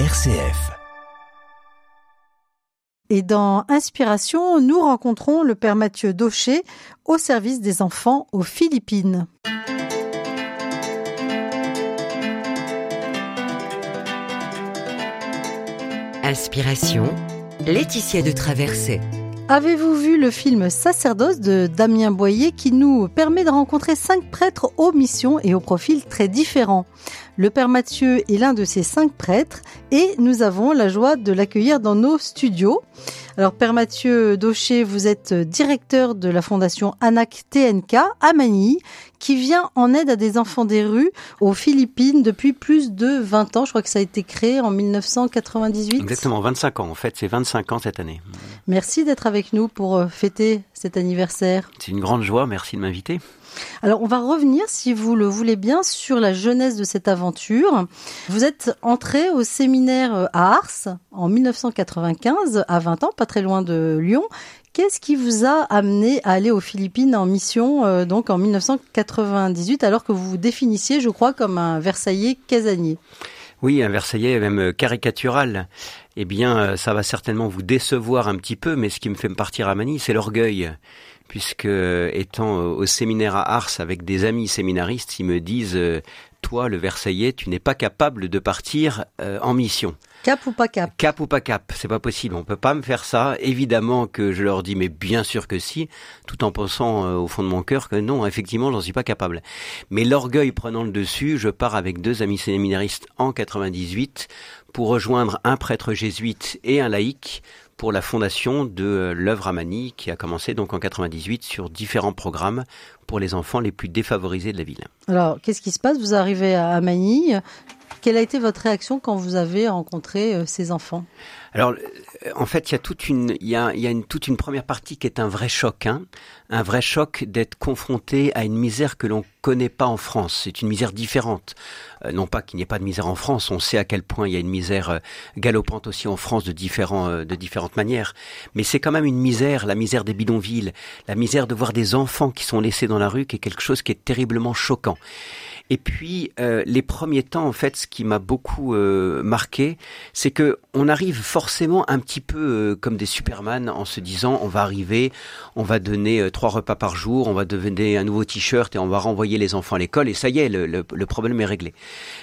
RCF. Et dans Inspiration, nous rencontrons le père Mathieu Daucher au service des enfants aux Philippines. Inspiration, Laetitia de Traversée. Avez-vous vu le film Sacerdoce de Damien Boyer qui nous permet de rencontrer cinq prêtres aux missions et aux profils très différents? Le Père Mathieu est l'un de ces cinq prêtres et nous avons la joie de l'accueillir dans nos studios. Alors Père Mathieu Daucher, vous êtes directeur de la fondation ANAC TNK à Manille qui vient en aide à des enfants des rues aux Philippines depuis plus de 20 ans. Je crois que ça a été créé en 1998. Exactement, 25 ans. En fait, c'est 25 ans cette année. Merci d'être avec nous pour euh, fêter cet anniversaire. C'est une grande joie. Merci de m'inviter. Alors, on va revenir, si vous le voulez bien, sur la jeunesse de cette aventure. Vous êtes entré au séminaire euh, à Ars en 1995, à 20 ans, pas très loin de Lyon. Qu'est-ce qui vous a amené à aller aux Philippines en mission, euh, donc en 1998, alors que vous vous définissiez, je crois, comme un Versaillais casanier? Oui, un Versaillais même caricatural. Eh bien, ça va certainement vous décevoir un petit peu, mais ce qui me fait me partir à Manille, c'est l'orgueil. Puisque étant au séminaire à Ars avec des amis séminaristes, ils me disent toi, le Versaillais, tu n'es pas capable de partir euh, en mission. Cap ou pas cap? Cap ou pas cap, c'est pas possible. On peut pas me faire ça. Évidemment que je leur dis, mais bien sûr que si, tout en pensant euh, au fond de mon cœur que non, effectivement, j'en suis pas capable. Mais l'orgueil prenant le dessus, je pars avec deux amis séminaristes en 98 pour rejoindre un prêtre jésuite et un laïc pour la fondation de l'œuvre Amani qui a commencé donc en 98 sur différents programmes pour les enfants les plus défavorisés de la ville. Alors, qu'est-ce qui se passe? Vous arrivez à Manille. Quelle a été votre réaction quand vous avez rencontré euh, ces enfants? Alors, euh, en fait, il y a toute une, y a, y a une, toute une première partie qui est un vrai choc, hein un vrai choc d'être confronté à une misère que l'on connaît pas en France. C'est une misère différente. Euh, non pas qu'il n'y ait pas de misère en France, on sait à quel point il y a une misère euh, galopante aussi en France de différents, euh, de différentes manières. Mais c'est quand même une misère, la misère des bidonvilles, la misère de voir des enfants qui sont laissés dans la rue, qui est quelque chose qui est terriblement choquant. Et puis les premiers temps, en fait, ce qui m'a beaucoup marqué, c'est que on arrive forcément un petit peu comme des Superman en se disant on va arriver, on va donner trois repas par jour, on va donner un nouveau t-shirt et on va renvoyer les enfants à l'école et ça y est, le, problème est réglé.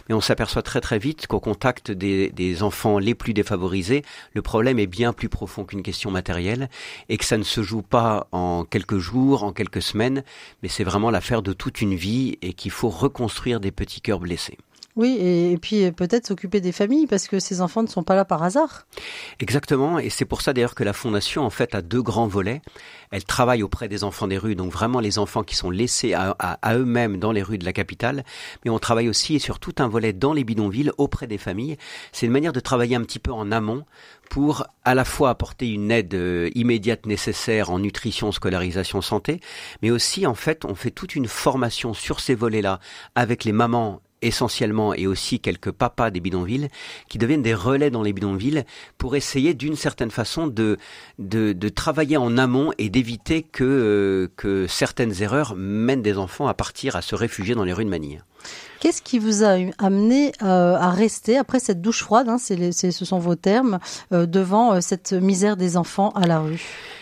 Mais on s'aperçoit très très vite qu'au contact des, des, enfants les plus défavorisés, le problème est bien plus profond qu'une question matérielle et que ça ne se joue pas en quelques jours, en quelques semaines, mais c'est vraiment l'affaire de toute une vie et qu'il faut reconstruire des petits cœurs blessés. Oui, et, puis peut-être s'occuper des familles parce que ces enfants ne sont pas là par hasard. Exactement, et c'est pour ça d'ailleurs que la fondation en fait a deux grands volets. Elle travaille auprès des enfants des rues, donc vraiment les enfants qui sont laissés à, eux-mêmes dans les rues de la capitale, mais on travaille aussi sur tout un volet dans les bidonvilles auprès des familles. C'est une manière de travailler un petit peu en amont pour à la fois apporter une aide euh, immédiate nécessaire en nutrition, scolarisation, santé, mais aussi en fait on fait toute une formation sur ces volets-là avec les mamans essentiellement et aussi quelques papas des bidonvilles qui deviennent des relais dans les bidonvilles pour essayer d'une certaine façon de, de, travailler en amont et d'éviter que, euh, que certaines erreurs mènent des enfants à partir, à se réfugier dans les rues de Manille. Qu'est-ce qui vous a amené euh, à rester après cette douche froide, hein, ce sont vos termes, euh, devant cette misère des enfants à la rue?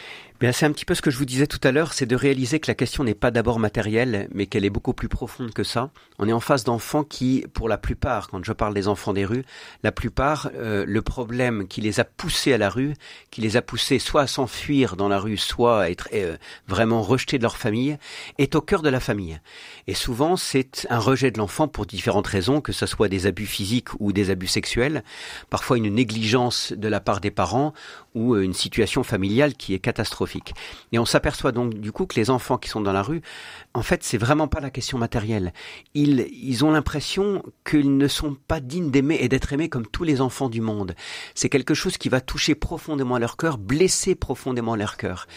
C'est un petit peu ce que je vous disais tout à l'heure, c'est de réaliser que la question n'est pas d'abord matérielle, mais qu'elle est beaucoup plus profonde que ça. On est en face d'enfants qui, pour la plupart, quand je parle des enfants des rues, la plupart, euh, le problème qui les a poussés à la rue, qui les a poussés soit à s'enfuir dans la rue, soit à être euh, vraiment rejetés de leur famille, est au cœur de la famille. Et souvent, c'est un rejet de l'enfant pour différentes raisons, que ce soit des abus physiques ou des abus sexuels, parfois une négligence de la part des parents ou euh, une situation familiale qui est catastrophique. Et on s'aperçoit donc du coup que les enfants qui sont dans la rue, en fait, c'est vraiment pas la question matérielle. Ils, ils ont l'impression qu'ils ne sont pas dignes d'aimer et d'être aimés comme tous les enfants du monde. C'est quelque chose qui va toucher profondément leur cœur, blesser profondément leur cœur.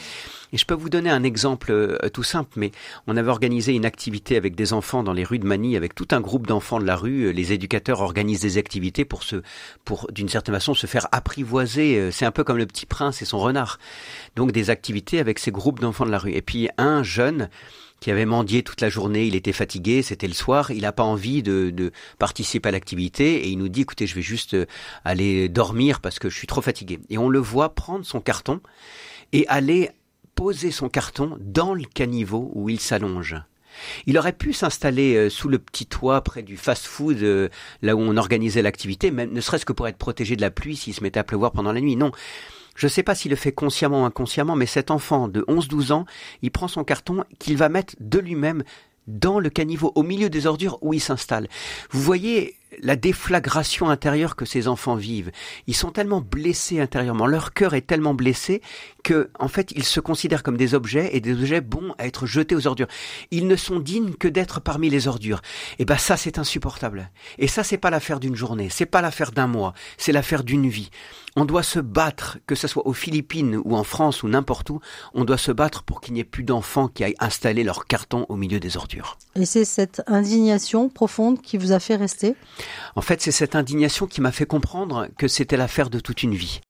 Et je peux vous donner un exemple euh, tout simple, mais on avait organisé une activité avec des enfants dans les rues de Manille, avec tout un groupe d'enfants de la rue. Euh, les éducateurs organisent des activités pour se, pour d'une certaine façon se faire apprivoiser. Euh, c'est un peu comme le petit prince et son renard. Donc des activités avec ces groupes d'enfants de la rue. Et puis un jeune qui avait mendié toute la journée, il était fatigué, c'était le soir, il n'a pas envie de, de, participer à l'activité et il nous dit écoutez, je vais juste aller dormir parce que je suis trop fatigué. Et on le voit prendre son carton et aller poser son carton dans le caniveau où il s'allonge. Il aurait pu s'installer euh, sous le petit toit près du fast-food, euh, là où on organisait l'activité, même ne serait-ce que pour être protégé de la pluie s'il se mettait à pleuvoir pendant la nuit. Non. Je ne sais pas s'il le fait consciemment ou inconsciemment, mais cet enfant de 11-12 ans, il prend son carton qu'il va mettre de lui-même dans le caniveau, au milieu des ordures où il s'installe. Vous voyez la déflagration intérieure que ces enfants vivent. Ils sont tellement blessés intérieurement, leur cœur est tellement blessé que, en fait, ils se considèrent comme des objets et des objets bons à être jetés aux ordures. Ils ne sont dignes que d'être parmi les ordures. Et eh ben ça, c'est insupportable. Et ça, c'est pas l'affaire d'une journée, c'est pas l'affaire d'un mois, c'est l'affaire d'une vie. On doit se battre, que ce soit aux Philippines ou en France ou n'importe où, on doit se battre pour qu'il n'y ait plus d'enfants qui aillent installer leur carton au milieu des ordures. Et c'est cette indignation profonde qui vous a fait rester? En fait, c'est cette indignation qui m'a fait comprendre que c'était l'affaire de toute une vie.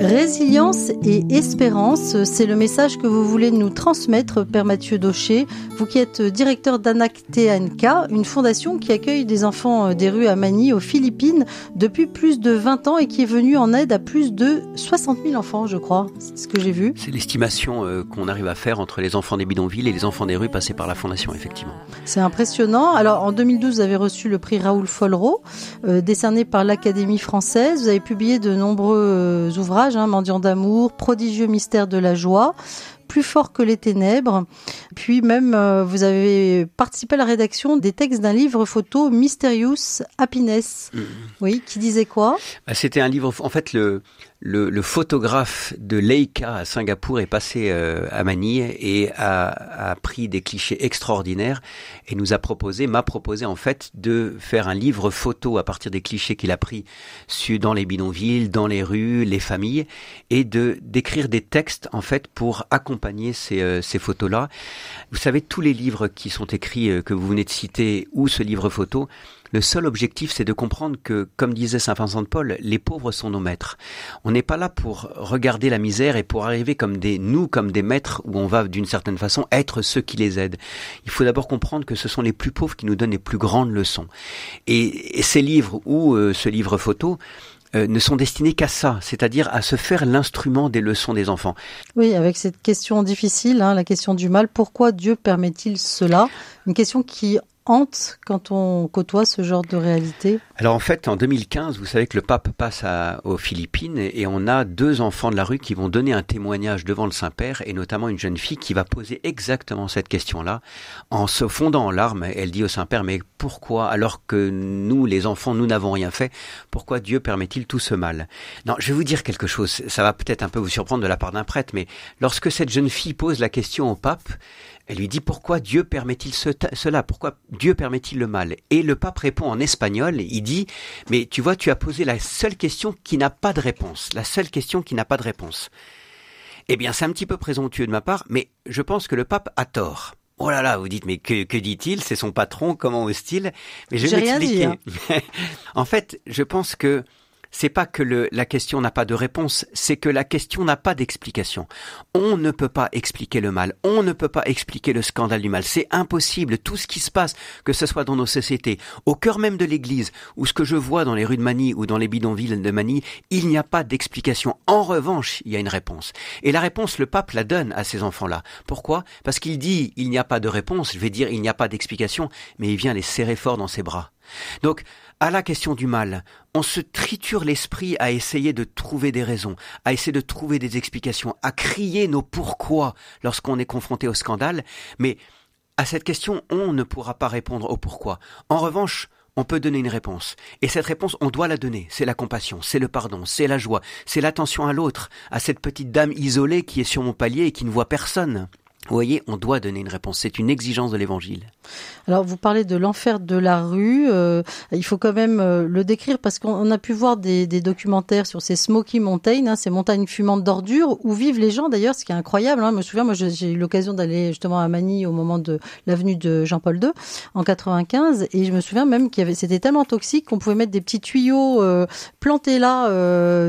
Résilience et espérance, c'est le message que vous voulez nous transmettre, Père Mathieu Daucher. Vous qui êtes directeur d'Anacteank, une fondation qui accueille des enfants euh, des rues à Manille, aux Philippines, depuis plus de 20 ans et qui est venue en aide à plus de 60 000 enfants, je crois. C'est ce que j'ai vu. C'est l'estimation euh, qu'on arrive à faire entre les enfants des bidonvilles et les enfants des rues passés par la fondation, effectivement. C'est impressionnant. Alors, en 2012, vous avez reçu le prix Raoul Follereau, euh, décerné par l'Académie française. Vous avez publié de nombreux ouvrages Hein, mendiant d'amour, prodigieux mystère de la joie, plus fort que les ténèbres. Puis même, euh, vous avez participé à la rédaction des textes d'un livre photo, Mysterious Happiness. Mm. Oui, qui disait quoi? Bah, C'était un livre, en fait, le, le, photographe de Leica à Singapour est passé euh, à Manille et a, pris des clichés extraordinaires et nous a proposé, m'a proposé en fait de faire un livre photo à partir des clichés qu'il a pris dans les bidonvilles, dans les rues, les familles et de d'écrire des textes en fait pour accompagner ces, euh, ces photos-là. Vous savez, tous les livres qui sont écrits euh, que vous venez de citer ou ce livre photo, le seul objectif, c'est de comprendre que, comme disait Saint Vincent de Paul, les pauvres sont nos maîtres. On n'est pas là pour regarder la misère et pour arriver comme des, nous, comme des maîtres, où on va d'une certaine façon être ceux qui les aident. Il faut d'abord comprendre que ce sont les plus pauvres qui nous donnent les plus grandes leçons. Et, ces livres ou euh, ce livre photo, euh, ne sont destinés qu'à ça, c'est-à-dire à se faire l'instrument des leçons des enfants. Oui, avec cette question difficile, hein, la question du mal, pourquoi Dieu permet-il cela? Une question qui quand on côtoie ce genre de réalité? Alors en fait, en 2015, vous savez que le pape passe aux Philippines et on a deux enfants de la rue qui vont donner un témoignage devant le Saint-Père et notamment une jeune fille qui va poser exactement cette question-là. En se fondant en larmes, elle dit au Saint-Père, mais pourquoi, alors que nous, les enfants, nous n'avons rien fait, pourquoi Dieu permet-il tout ce mal? Non, je vais vous dire quelque chose, ça va peut-être un peu vous surprendre de la part d'un prêtre, mais lorsque cette jeune fille pose la question au pape, elle lui dit pourquoi Dieu permet-il cela? Pourquoi Dieu permet-il le mal? Et le pape répond en espagnol, il dit, mais tu vois, tu as posé la seule question qui n'a pas de réponse, la seule question qui n'a pas de réponse. Eh bien, c'est un petit peu présomptueux de ma part, mais je pense que le pape a tort. Oh là là, vous dites, mais que, que dit-il? C'est son patron, comment ose-t-il? Mais je vais m'expliquer. Hein. en fait, je pense que c'est pas que le, la question n'a pas de réponse, c'est que la question n'a pas d'explication. On ne peut pas expliquer le mal, on ne peut pas expliquer le scandale du mal. C'est impossible. Tout ce qui se passe, que ce soit dans nos sociétés, au cœur même de l'Église, ou ce que je vois dans les rues de Manille ou dans les bidonvilles de Manille, il n'y a pas d'explication. En revanche, il y a une réponse. Et la réponse, le pape la donne à ces enfants-là. Pourquoi? Parce qu'il dit il n'y a pas de réponse, je vais dire il n'y a pas d'explication, mais il vient les serrer fort dans ses bras. Donc, à la question du mal, on se triture l'esprit à essayer de trouver des raisons, à essayer de trouver des explications, à crier nos pourquoi lorsqu'on est confronté au scandale, mais à cette question, on ne pourra pas répondre au pourquoi. En revanche, on peut donner une réponse. Et cette réponse, on doit la donner. C'est la compassion, c'est le pardon, c'est la joie, c'est l'attention à l'autre, à cette petite dame isolée qui est sur mon palier et qui ne voit personne. Vous voyez, on doit donner une réponse. C'est une exigence de l'évangile. Alors, vous parlez de l'enfer de la rue. Euh, il faut quand même euh, le décrire parce qu'on a pu voir des, documentaires sur ces Smoky Mountains, hein, ces montagnes fumantes d'ordures, où vivent les gens d'ailleurs, ce qui est incroyable. Hein. Je me souviens, moi, j'ai eu l'occasion d'aller justement à Manille au moment de l'avenue de Jean-Paul II en 95, et je me souviens même qu'il y avait, c'était tellement toxique qu'on pouvait mettre des petits tuyaux euh, plantés là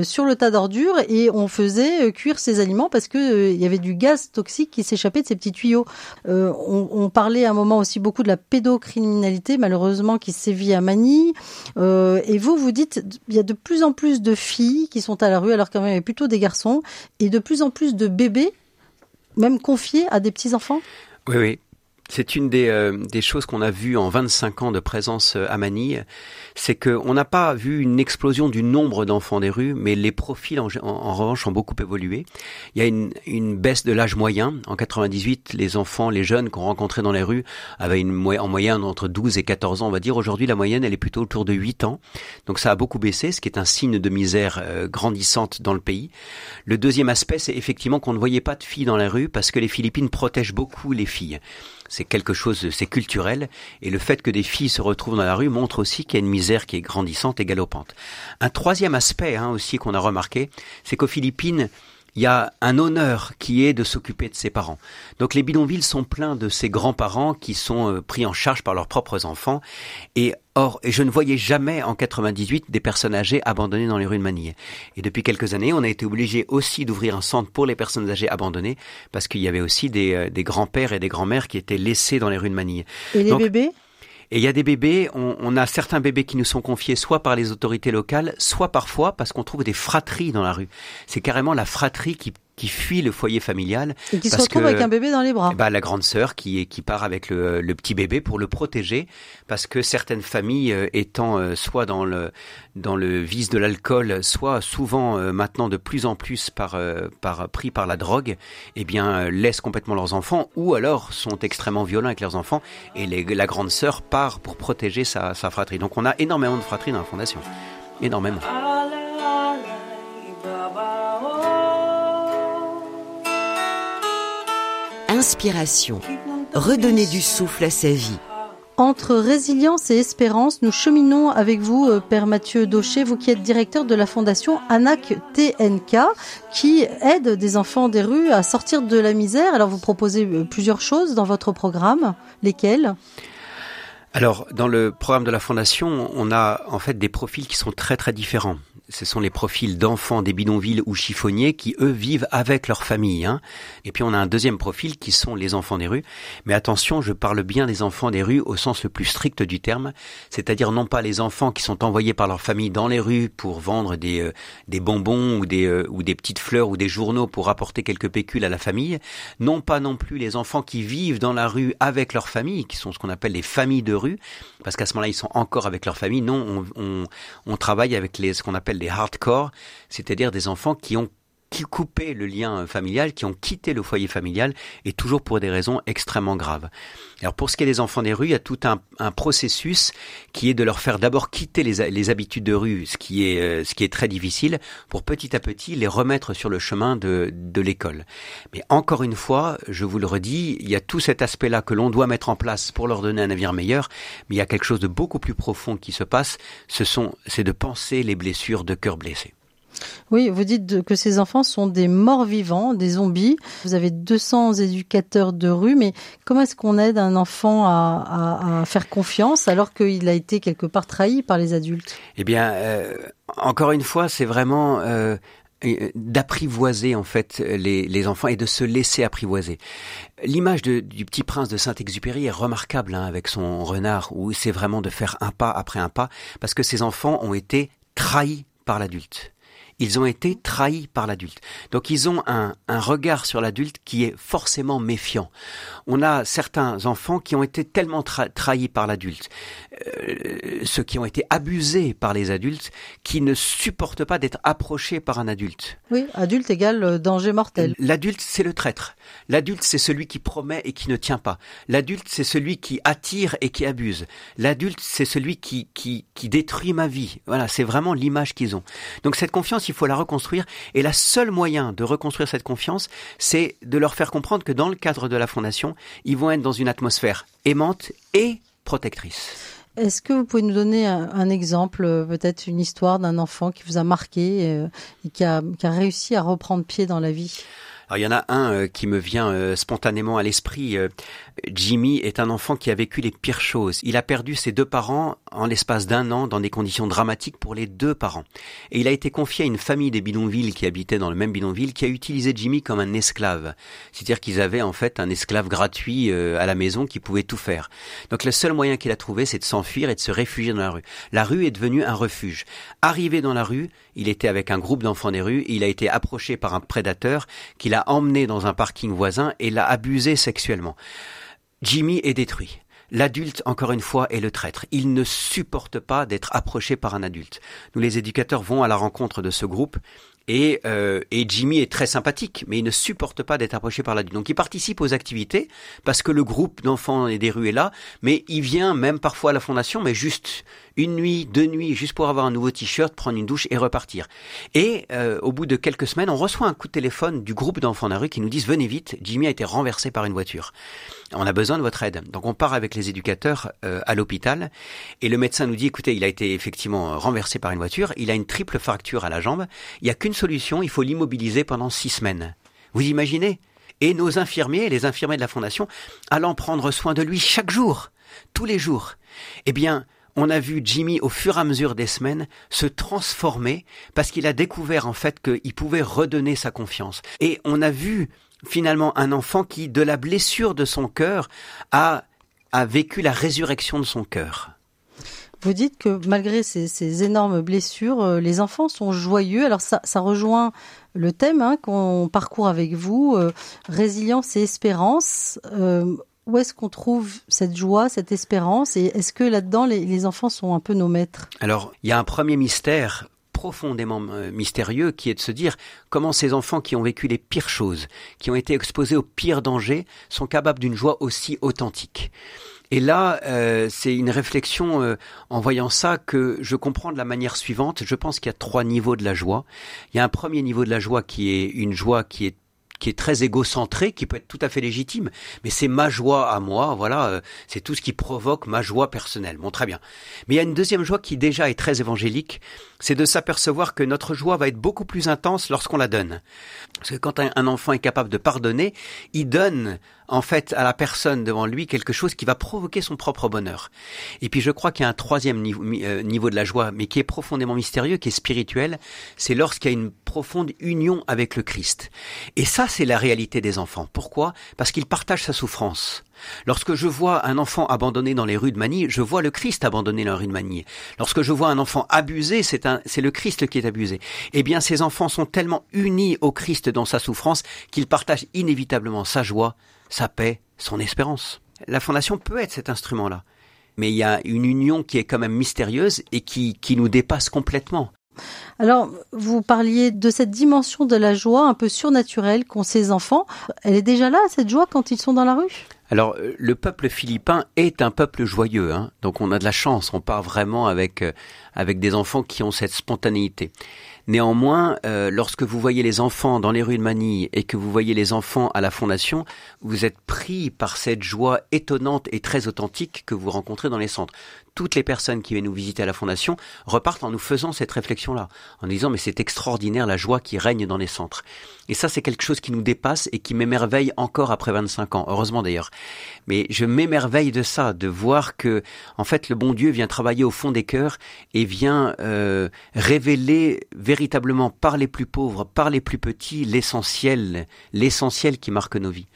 sur le tas d'ordures et on faisait cuire ces aliments parce que il y avait du gaz toxique qui s'échappait ces petits tuyaux. On, on parlait à un moment aussi beaucoup de la pédocriminalité, malheureusement, qui sévit à Manille. Euh, et vous, vous dites, il y a de plus en plus de filles qui sont à la rue, alors quand même, il y a plutôt des garçons, et de plus en plus de bébés, même confiés à des petits-enfants? Oui, oui. C'est une des, euh, des choses qu'on a vues en 25 ans de présence euh, à Manille, c'est qu'on n'a pas vu une explosion du nombre d'enfants des rues, mais les profils en, revanche ont beaucoup évolué. Il y a une, une baisse de l'âge moyen. En 98, les enfants, les jeunes qu'on rencontrait dans les rues avaient une, en moyenne entre 12 et 14 ans, on va dire. Aujourd'hui, la moyenne, elle est plutôt autour de 8 ans. Donc ça a beaucoup baissé, ce qui est un signe de misère euh, grandissante dans le pays. Le deuxième aspect, c'est effectivement qu'on ne voyait pas de filles dans les rues parce que les Philippines protègent beaucoup les filles c'est quelque chose, c'est culturel, et le fait que des filles se retrouvent dans la rue montre aussi qu'il y a une misère qui est grandissante et galopante. Un troisième aspect hein, aussi qu'on a remarqué, c'est qu'aux Philippines, il y a un honneur qui est de s'occuper de ses parents. Donc les bidonvilles sont pleins de ces grands-parents qui sont euh, pris en charge par leurs propres enfants. Et or, je ne voyais jamais en 98 des personnes âgées abandonnées dans les rues de Manille. Et depuis quelques années, on a été obligé aussi d'ouvrir un centre pour les personnes âgées abandonnées parce qu'il y avait aussi des, euh, des grands-pères et des grands-mères qui étaient laissés dans les rues de Manille. Et les bébés? Et il y a des bébés, on, on, a certains bébés qui nous sont confiés soit par les autorités locales, soit parfois parce qu'on trouve des fratries dans la rue. C'est carrément la fratrie qui qui fuit le foyer familial. Et qui se retrouve avec un bébé dans les bras. Bah, la grande sœur qui, qui part avec le, le, petit bébé pour le protéger, parce que certaines familles euh, étant euh, soit dans le, dans le vice de l'alcool, soit souvent euh, maintenant de plus en plus par, par, pris par la drogue, eh bien laissent complètement leurs enfants, ou alors sont extrêmement violents avec leurs enfants, et les, la grande sœur part pour protéger sa, sa fratrie. Donc on a énormément de fratries dans la fondation. Énormément. Inspiration. Redonner du souffle à sa vie. Entre résilience et espérance, nous cheminons avec vous, euh, Père Mathieu Daucher, vous qui êtes directeur de la fondation ANAC TNK, qui aide des enfants des rues à sortir de la misère. Alors vous proposez euh, plusieurs choses dans votre programme, lesquelles? Alors, dans le programme de la Fondation, on a en fait des profils qui sont très très différents ce sont les profils d'enfants des bidonvilles ou chiffonniers qui, eux, vivent avec leur famille. Hein. Et puis on a un deuxième profil qui sont les enfants des rues. Mais attention, je parle bien des enfants des rues au sens le plus strict du terme, c'est-à-dire non pas les enfants qui sont envoyés par leur famille dans les rues pour vendre des, euh, des bonbons ou des, euh, ou des petites fleurs ou des journaux pour apporter quelques pécules à la famille, non pas non plus les enfants qui vivent dans la rue avec leur famille, qui sont ce qu'on appelle les familles de rue, parce qu'à ce moment-là, ils sont encore avec leur famille. Non, on, on, on travaille avec les, ce qu'on appelle des hardcore, c'est-à-dire des enfants qui ont qui coupé le lien familial, qui ont quitté le foyer familial, et toujours pour des raisons extrêmement graves. Alors pour ce qui est des enfants des rues, il y a tout un, un processus qui est de leur faire d'abord quitter les, les, habitudes de rue, ce qui est euh, ce qui est très difficile, pour petit à petit les remettre sur le chemin de, de l'école. Mais encore une fois, je vous le redis, il y a tout cet aspect-là que l'on doit mettre en place pour leur donner un avenir meilleur, mais il y a quelque chose de beaucoup plus profond qui se passe. Ce sont, c'est de penser les blessures de cœur blessé. Oui, vous dites que ces enfants sont des morts vivants, des zombies. Vous avez 200 éducateurs de rue, mais comment est-ce qu'on aide un enfant à, faire confiance alors qu'il a été quelque part trahi par les adultes? Eh bien, euh, encore une fois, c'est vraiment euh, d'apprivoiser en fait les, enfants et de se laisser apprivoiser. L'image du petit prince de Saint-Exupéry est remarquable hein, avec son renard, où c'est vraiment de faire un pas après un pas, parce que ces enfants ont été trahis par l'adulte ils ont été trahis par l'adulte. Donc ils ont un, regard sur l'adulte qui est forcément méfiant. On a certains enfants qui ont été tellement trahis par l'adulte, euh, ceux qui ont été abusés par les adultes, qui ne supportent pas d'être approchés par un adulte. Oui, adulte égale euh, danger mortel. L'adulte, c'est le traître. L'adulte, c'est celui qui promet et qui ne tient pas. L'adulte, c'est celui qui attire et qui abuse. L'adulte, c'est celui qui, qui, qui détruit ma vie. Voilà, c'est vraiment l'image qu'ils ont. Donc cette confiance, il faut la reconstruire. Et la seule moyen de reconstruire cette confiance, c'est de leur faire comprendre que dans le cadre de la fondation, ils vont être dans une atmosphère aimante et protectrice. Est-ce que vous pouvez nous donner un, exemple, euh, peut-être une histoire d'un enfant qui vous a marqué euh, et qui a réussi à reprendre pied dans la vie? Alors il y en a un euh, qui me vient euh, spontanément à l'esprit. Euh, Jimmy est un enfant qui a vécu les pires choses. Il a perdu ses deux parents en l'espace d'un an dans des conditions dramatiques pour les deux parents. Et il a été confié à une famille des bidonvilles qui habitait dans le même bidonville qui a utilisé Jimmy comme un esclave. C'est-à-dire qu'ils avaient en fait un esclave gratuit à la maison qui pouvait tout faire. Donc le seul moyen qu'il a trouvé c'est de s'enfuir et de se réfugier dans la rue. La rue est devenue un refuge. Arrivé dans la rue, il était avec un groupe d'enfants des rues, il a été approché par un prédateur qui emmené dans un parking voisin et l'a abusé sexuellement. Jimmy est détruit. L'adulte, encore une fois, est le traître. Il ne supporte pas d'être approché par un adulte. Nous, les éducateurs, vont à la rencontre de ce groupe et, euh, et, Jimmy est très sympathique, mais il ne supporte pas d'être approché par l'adulte. Donc il participe aux activités parce que le groupe d'enfants et des rues est là, mais il vient même parfois à la fondation, mais juste une nuit, deux nuits, juste pour avoir un nouveau t-shirt, prendre une douche et repartir. Et euh, au bout de quelques semaines, on reçoit un coup de téléphone du groupe d'enfants de la rue qui nous disent venez vite, Jimmy a été renversé par une voiture. On a besoin de votre aide. Donc on part avec les éducateurs euh, à l'hôpital et le médecin nous dit écoutez, il a été effectivement renversé par une voiture, il a une triple fracture à la jambe, il n'y a qu'une solution, il faut l'immobiliser pendant six semaines. Vous imaginez? Et nos infirmiers, les infirmiers de la fondation, allant prendre soin de lui chaque jour, tous les jours. Eh bien, on a vu Jimmy au fur et à mesure des semaines se transformer parce qu'il a découvert en fait qu'il pouvait redonner sa confiance. Et on a vu finalement un enfant qui, de la blessure de son cœur, a, a vécu la résurrection de son cœur. Vous dites que malgré ces, énormes blessures, euh, les enfants sont joyeux. Alors ça, rejoint le thème hein, qu'on parcourt avec vous, euh, résilience et espérance. Euh, où est-ce qu'on trouve cette joie, cette espérance Et est-ce que là-dedans, les, enfants sont un peu nos maîtres? Alors, il y a un premier mystère profondément mystérieux qui est de se dire comment ces enfants qui ont vécu les pires choses, qui ont été exposés aux pires dangers, sont capables d'une joie aussi authentique. Et là, euh, c'est une réflexion euh, en voyant ça que je comprends de la manière suivante. Je pense qu'il y a trois niveaux de la joie. Il y a un premier niveau de la joie qui est une joie qui est qui est très égocentré, qui peut être tout à fait légitime, mais c'est ma joie à moi, voilà, euh, c'est tout ce qui provoque ma joie personnelle. Bon, très bien. Mais il y a une deuxième joie qui déjà est très évangélique, c'est de s'apercevoir que notre joie va être beaucoup plus intense lorsqu'on la donne. Parce que quand un enfant est capable de pardonner, il donne en fait à la personne devant lui quelque chose qui va provoquer son propre bonheur. Et puis je crois qu'il y a un troisième niveau, euh, niveau de la joie, mais qui est profondément mystérieux, qui est spirituel, c'est lorsqu'il y a une profonde union avec le Christ. Et ça, c'est la réalité des enfants. Pourquoi? Parce qu'ils partagent sa souffrance. Lorsque je vois un enfant abandonné dans les rues de Manille, je vois le Christ abandonné dans les rues de Manille. Lorsque je vois un enfant abusé, c'est le Christ qui est abusé. Eh bien, ces enfants sont tellement unis au Christ dans sa souffrance qu'ils partagent inévitablement sa joie, sa paix, son espérance. La fondation peut être cet instrument-là. Mais il y a une union qui est quand même mystérieuse et qui nous dépasse complètement. Alors, vous parliez de cette dimension de la joie un peu surnaturelle qu'ont ces enfants. Elle est déjà là, cette joie, quand ils sont dans la rue? Alors, euh, le peuple philippin est un peuple joyeux, hein. donc on a de la chance, on part vraiment avec euh, avec des enfants qui ont cette spontanéité. Néanmoins, euh, lorsque vous voyez les enfants dans les rues de Manille et que vous voyez les enfants à la Fondation, vous êtes pris par cette joie étonnante et très authentique que vous rencontrez dans les centres. Toutes les personnes qui viennent nous visiter à la Fondation repartent en nous faisant cette réflexion-là, en disant mais c'est extraordinaire la joie qui règne dans les centres. Et ça c'est quelque chose qui nous dépasse et qui m'émerveille encore après 25 ans, heureusement d'ailleurs. Mais je m'émerveille de ça, de voir que en fait le bon Dieu vient travailler au fond des cœurs et vient euh, révéler véritablement par les plus pauvres, par les plus petits, l'essentiel, l'essentiel qui marque nos vies.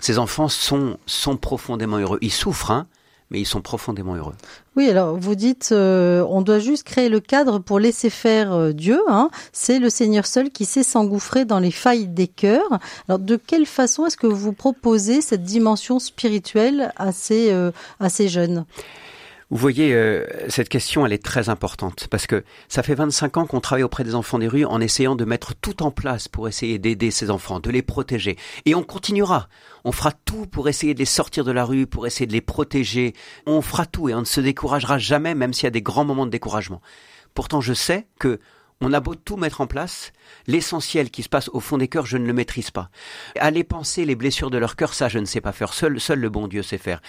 Ces enfants sont, sont profondément heureux. Ils souffrent, hein, mais ils sont profondément heureux. Oui, alors vous dites, euh, on doit juste créer le cadre pour laisser faire euh, Dieu. Hein. C'est le Seigneur seul qui sait s'engouffrer dans les failles des cœurs. Alors de quelle façon est-ce que vous proposez cette dimension spirituelle à ces, euh, à ces jeunes? Vous voyez, euh, cette question, elle est très importante parce que ça fait 25 ans qu'on travaille auprès des enfants des rues en essayant de mettre tout en place pour essayer d'aider ces enfants, de les protéger. Et on continuera. On fera tout pour essayer de les sortir de la rue, pour essayer de les protéger. On fera tout et on ne se découragera jamais, même s'il y a des grands moments de découragement. Pourtant, je sais que on a beau tout mettre en place, l'essentiel qui se passe au fond des cœurs, je ne le maîtrise pas. Aller penser les blessures de leur cœur, ça, je ne sais pas faire. Seul, seul le bon Dieu sait faire.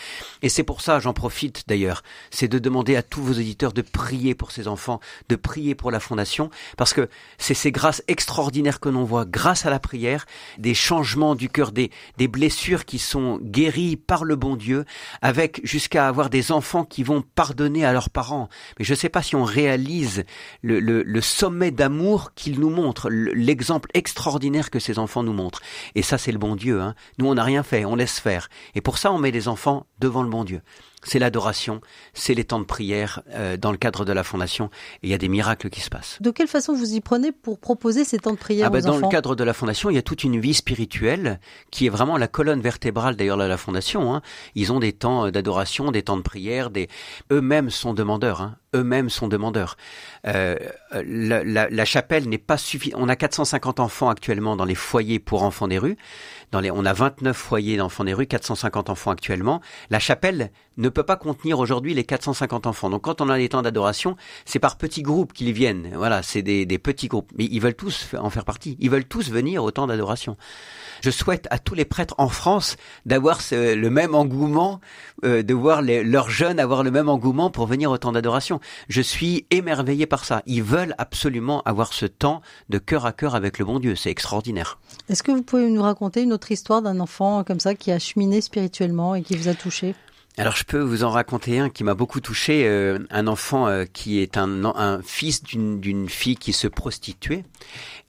Et c'est pour ça, j'en profite d'ailleurs, c'est de demander à tous vos auditeurs de prier pour ces enfants, de prier pour la fondation, parce que c'est ces grâces extraordinaires que l'on voit grâce à la prière, des changements du cœur, des, blessures qui sont guéries par le bon Dieu, avec jusqu'à avoir des enfants qui vont pardonner à leurs parents. Mais je ne sais pas si on réalise le, le, le sommet d'amour qu'il nous montre, l'exemple extraordinaire que ces enfants nous montrent. Et ça, c'est le bon Dieu. Hein. Nous, on n'a rien fait, on laisse faire. Et pour ça, on met les enfants devant le bon Dieu c'est l'adoration, c'est les temps de prière euh, dans le cadre de la fondation. Et il y a des miracles qui se passent. De quelle façon vous y prenez pour proposer ces temps de prière ah ben, aux Dans le cadre de la fondation, il y a toute une vie spirituelle qui est vraiment la colonne vertébrale d'ailleurs de la fondation. Hein. Ils ont des temps d'adoration, des temps de prière, des... eux-mêmes sont demandeurs. Hein. Eux-mêmes sont demandeurs. Euh, la, la, la, chapelle n'est pas suffisante. On a 450 enfants actuellement dans les foyers pour enfants des rues. Dans les, on a 29 foyers d'enfants des rues, 450 enfants actuellement. La chapelle ne peut pas contenir aujourd'hui les 450 enfants. Donc quand on a des temps d'adoration, c'est par petits groupes qu'ils viennent. Voilà, c'est des, petits groupes. Mais ils veulent tous en faire partie. Ils veulent tous venir au temps d'adoration. Je souhaite à tous les prêtres en France d'avoir le même engouement, euh, de voir leurs jeunes avoir le même engouement pour venir au temps d'adoration. Je suis émerveillé par ça. Ils veulent absolument avoir ce temps de cœur à cœur avec le bon Dieu. C'est extraordinaire. Est-ce que vous pouvez nous raconter une autre histoire d'un enfant comme ça qui a cheminé spirituellement et qui vous a touché? Alors je peux vous en raconter un qui m'a beaucoup touché, euh, un enfant euh, qui est un, un fils d'une fille qui se prostituait.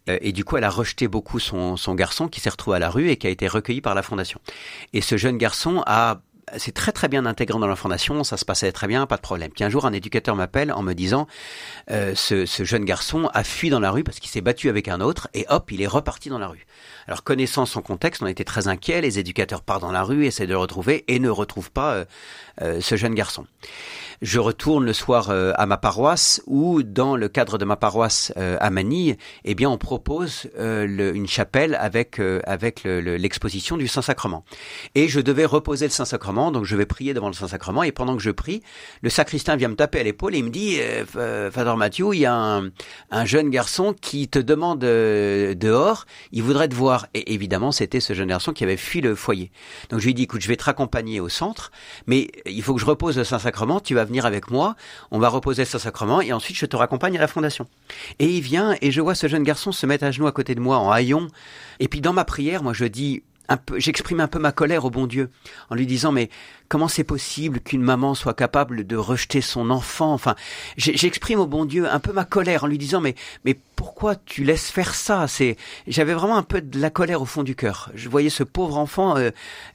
Euh, et du coup, elle a rejeté beaucoup son, son garçon qui s'est retrouvé à la rue et qui a été recueilli par la fondation. Et ce jeune garçon a c'est très très bien intégré dans la fondation, ça se passait très bien, pas de problème. Puis un jour, un éducateur m'appelle en me disant euh, ce, ce, jeune garçon a fui dans la rue parce qu'il s'est battu avec un autre et hop, il est reparti dans la rue. Alors connaissant son contexte, on était très inquiets. Les éducateurs partent dans la rue, essaient de le retrouver et ne retrouvent pas euh, euh, ce jeune garçon. Je retourne le soir euh, à ma paroisse où, dans le cadre de ma paroisse à Manille, eh bien, on propose une chapelle avec avec l'exposition du Saint-Sacrement. Et je devais reposer le Saint-Sacrement, donc je vais prier devant le Saint-Sacrement. Et pendant que je prie, le sacristain vient me taper à l'épaule et il me dit, Fador Mathieu, il y a un, un, jeune garçon qui te demande dehors, il voudrait te voir. Et évidemment, c'était ce jeune garçon qui avait fui le foyer. Donc je lui dit, écoute, je vais te raccompagner au centre, mais il faut que je repose le Saint-Sacrement, tu vas venir avec moi, on va reposer le Saint-Sacrement, et ensuite je te raccompagne à la fondation. Et il vient, et je vois ce jeune garçon se mettre à genoux à côté de moi en haillon. Et puis dans ma prière, moi je dis, j'exprime un peu ma colère au bon Dieu en lui disant mais comment c'est possible qu'une maman soit capable de rejeter son enfant? Enfin j'exprime au bon Dieu un peu ma colère en lui disant mais mais pourquoi tu laisses faire ça? C'est j'avais vraiment un peu de la colère au fond du cœur. Je voyais ce pauvre enfant euh,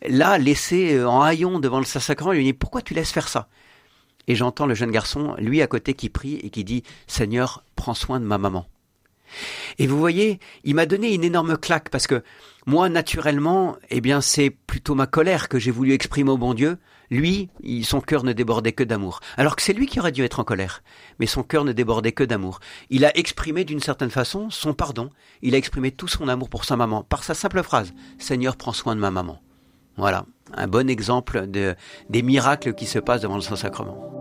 là laissé euh, en haillon devant le Saint-Sacrement lui dis pourquoi tu laisses faire ça? Et j'entends le jeune garçon lui à côté qui prie et qui dit Seigneur prends soin de ma maman et vous voyez, il m'a donné une énorme claque parce que moi, naturellement, eh bien, c'est plutôt ma colère que j'ai voulu exprimer au bon Dieu. Lui, son cœur ne débordait que d'amour. Alors que c'est lui qui aurait dû être en colère. Mais son cœur ne débordait que d'amour. Il a exprimé d'une certaine façon son pardon. Il a exprimé tout son amour pour sa maman par sa simple phrase. Seigneur, prends soin de ma maman. Voilà. Un bon exemple de, des miracles qui se passent devant le Saint-Sacrement.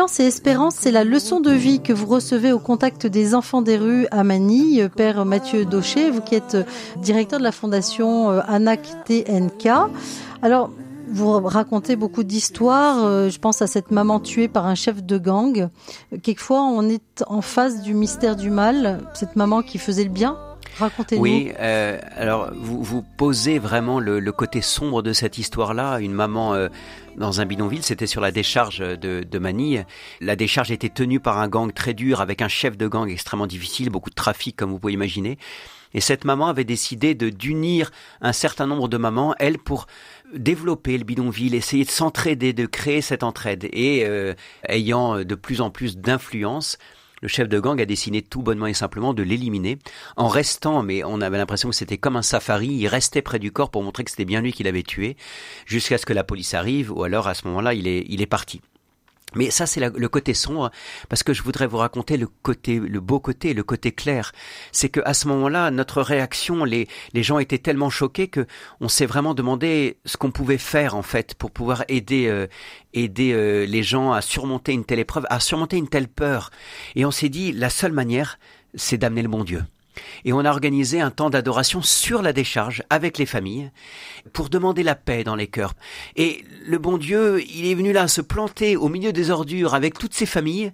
Résilience et espérance, c'est la leçon de vie que vous recevez au contact des enfants des rues à Manille. Père Mathieu Daucher, vous qui êtes directeur de la fondation euh, ANAC TNK. Alors, vous racontez beaucoup d'histoires. Euh, je pense à cette maman tuée par un chef de gang. Quelquefois, on est en face du mystère du mal. Cette maman qui faisait le bien. Racontez-nous. Oui, euh, alors vous, vous posez vraiment le, côté sombre de cette histoire-là. Une maman euh, dans un bidonville, c'était sur la décharge de, de, Manille. La décharge était tenue par un gang très dur, avec un chef de gang extrêmement difficile, beaucoup de trafic, comme vous pouvez imaginer. Et cette maman avait décidé de d'unir un certain nombre de mamans, elle, pour développer le bidonville, essayer de s'entraider, de créer cette entraide. Et euh, ayant de plus en plus d'influence, le chef de gang a décidé tout bonnement et simplement de l'éliminer en restant, mais on avait l'impression que c'était comme un safari, il restait près du corps pour montrer que c'était bien lui qui l'avait tué, jusqu'à ce que la police arrive, ou alors à ce moment-là, il est, il est parti. Mais ça, c'est le côté sombre, parce que je voudrais vous raconter le côté, le beau côté, le côté clair. C'est que à ce moment-là, notre réaction, les, les gens étaient tellement choqués que on s'est vraiment demandé ce qu'on pouvait faire en fait pour pouvoir aider, euh, aider euh, les gens à surmonter une telle épreuve, à surmonter une telle peur. Et on s'est dit, la seule manière, c'est d'amener le bon Dieu. Et on a organisé un temps d'adoration sur la décharge avec les familles pour demander la paix dans les cœurs. Et le bon Dieu, il est venu là se planter au milieu des ordures avec toutes ses familles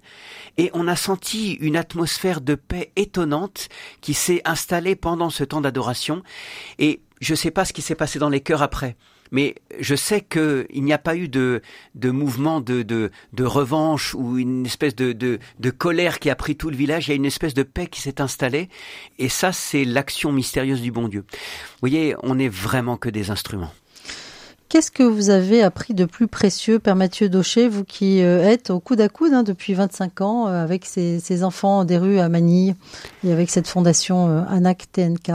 et on a senti une atmosphère de paix étonnante qui s'est installée pendant ce temps d'adoration et je ne sais pas ce qui s'est passé dans les cœurs après. Mais je sais qu'il n'y a pas eu de, de mouvement de, de, de, revanche ou une espèce de, de, de colère qui a pris tout le village. Il y a une espèce de paix qui s'est installée. Et ça, c'est l'action mystérieuse du bon Dieu. Vous voyez, on n'est vraiment que des instruments. Qu'est-ce que vous avez appris de plus précieux, Père Mathieu Daucher, vous qui euh, êtes au coude à coude hein, depuis 25 ans euh, avec ces, ces, enfants des rues à Manille et avec cette fondation euh, ANAC TNK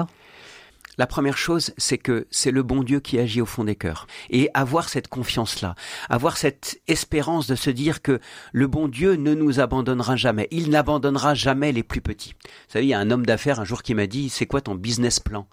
la première chose, c'est que c'est le bon Dieu qui agit au fond des cœurs. Et avoir cette confiance-là, avoir cette espérance de se dire que le bon Dieu ne nous abandonnera jamais. Il n'abandonnera jamais les plus petits. Vous savez, il y a un homme d'affaires un jour qui m'a dit, c'est quoi ton business plan?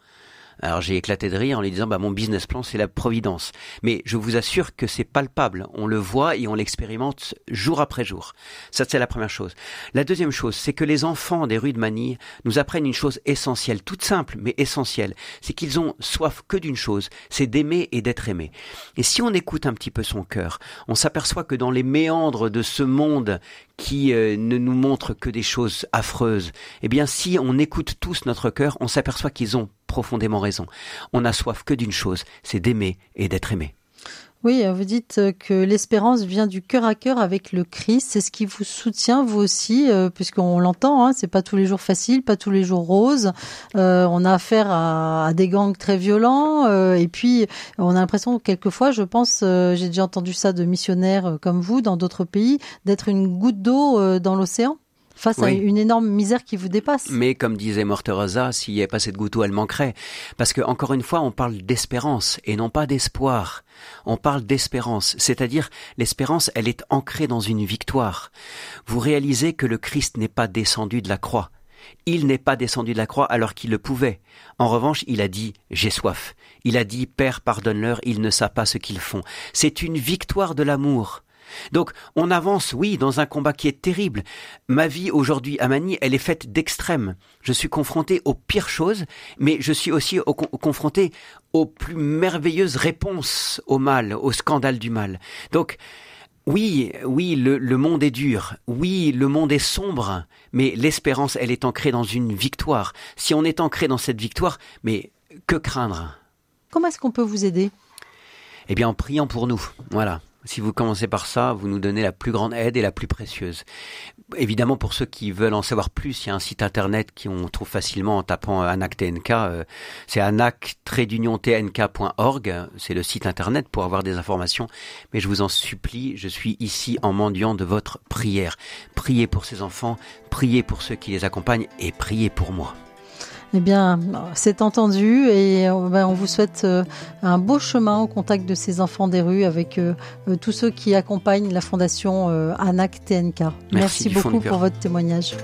Alors j'ai éclaté de rire en lui disant bah mon business plan c'est la providence. Mais je vous assure que c'est palpable, on le voit et on l'expérimente jour après jour. Ça c'est la première chose. La deuxième chose, c'est que les enfants des rues de Manille nous apprennent une chose essentielle, toute simple mais essentielle, c'est qu'ils ont soif que d'une chose, c'est d'aimer et d'être aimé. Et si on écoute un petit peu son cœur, on s'aperçoit que dans les méandres de ce monde qui euh, ne nous montre que des choses affreuses, eh bien si on écoute tous notre cœur, on s'aperçoit qu'ils ont profondément raison. On n'a soif que d'une chose, c'est d'aimer et d'être aimé. Oui, vous dites que l'espérance vient du cœur à cœur avec le Christ. C'est ce qui vous soutient, vous aussi, euh, puisqu'on l'entend. Hein, c'est pas tous les jours facile, pas tous les jours rose. Euh, on a affaire à, des gangs très violents, euh, et puis on a l'impression quelquefois, je pense, j'ai déjà entendu ça de missionnaires comme vous dans d'autres pays, d'être une goutte d'eau dans l'océan face à une énorme misère qui vous dépasse. Mais comme disait Morterosa, s'il n'y avait pas cette goutte elle manquerait. Parce que, encore une fois, on parle d'espérance et non pas d'espoir. On parle d'espérance, c'est-à-dire l'espérance, elle est ancrée dans une victoire. Vous réalisez que le Christ n'est pas descendu de la croix. Il n'est pas descendu de la croix alors qu'il le pouvait. En revanche, il a dit J'ai soif. Il a dit Père, pardonne-leur, ils ne savent pas ce qu'ils font. C'est une victoire de l'amour. Donc on avance, oui, dans un combat qui est terrible. Ma vie aujourd'hui à Manille, elle est faite d'extrêmes. Je suis confronté aux pires choses, mais je suis aussi confronté aux plus merveilleuses réponses au mal, au scandale du mal. Donc oui, oui, le, le, monde est dur, oui, le monde est sombre, mais l'espérance, elle est ancrée dans une victoire. Si on est ancré dans cette victoire, mais que craindre? Comment est-ce qu'on peut vous aider? Eh bien, en priant pour nous, voilà. Si vous commencez par ça, vous nous donnez la plus grande aide et la plus précieuse. Évidemment, pour ceux qui veulent en savoir plus, il y a un site internet qu'on trouve facilement en tapant ANAC-TNK. Euh, c'est anac-tnk.org. C'est le site internet pour avoir des informations. Mais je vous en supplie, je suis ici en mendiant de votre prière. Priez pour ces enfants, priez pour ceux qui les accompagnent et priez pour moi. Eh bien, c'est entendu et euh, ben, on vous souhaite euh, un beau chemin au contact de ces enfants des rues avec euh, tous ceux qui accompagnent la fondation ANAC TNK. Merci beaucoup pour votre témoignage.